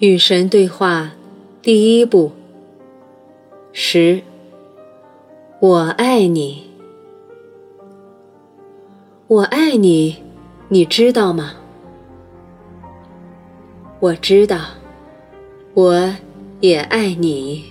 与神对话，第一步。十，我爱你，我爱你，你知道吗？我知道，我也爱你。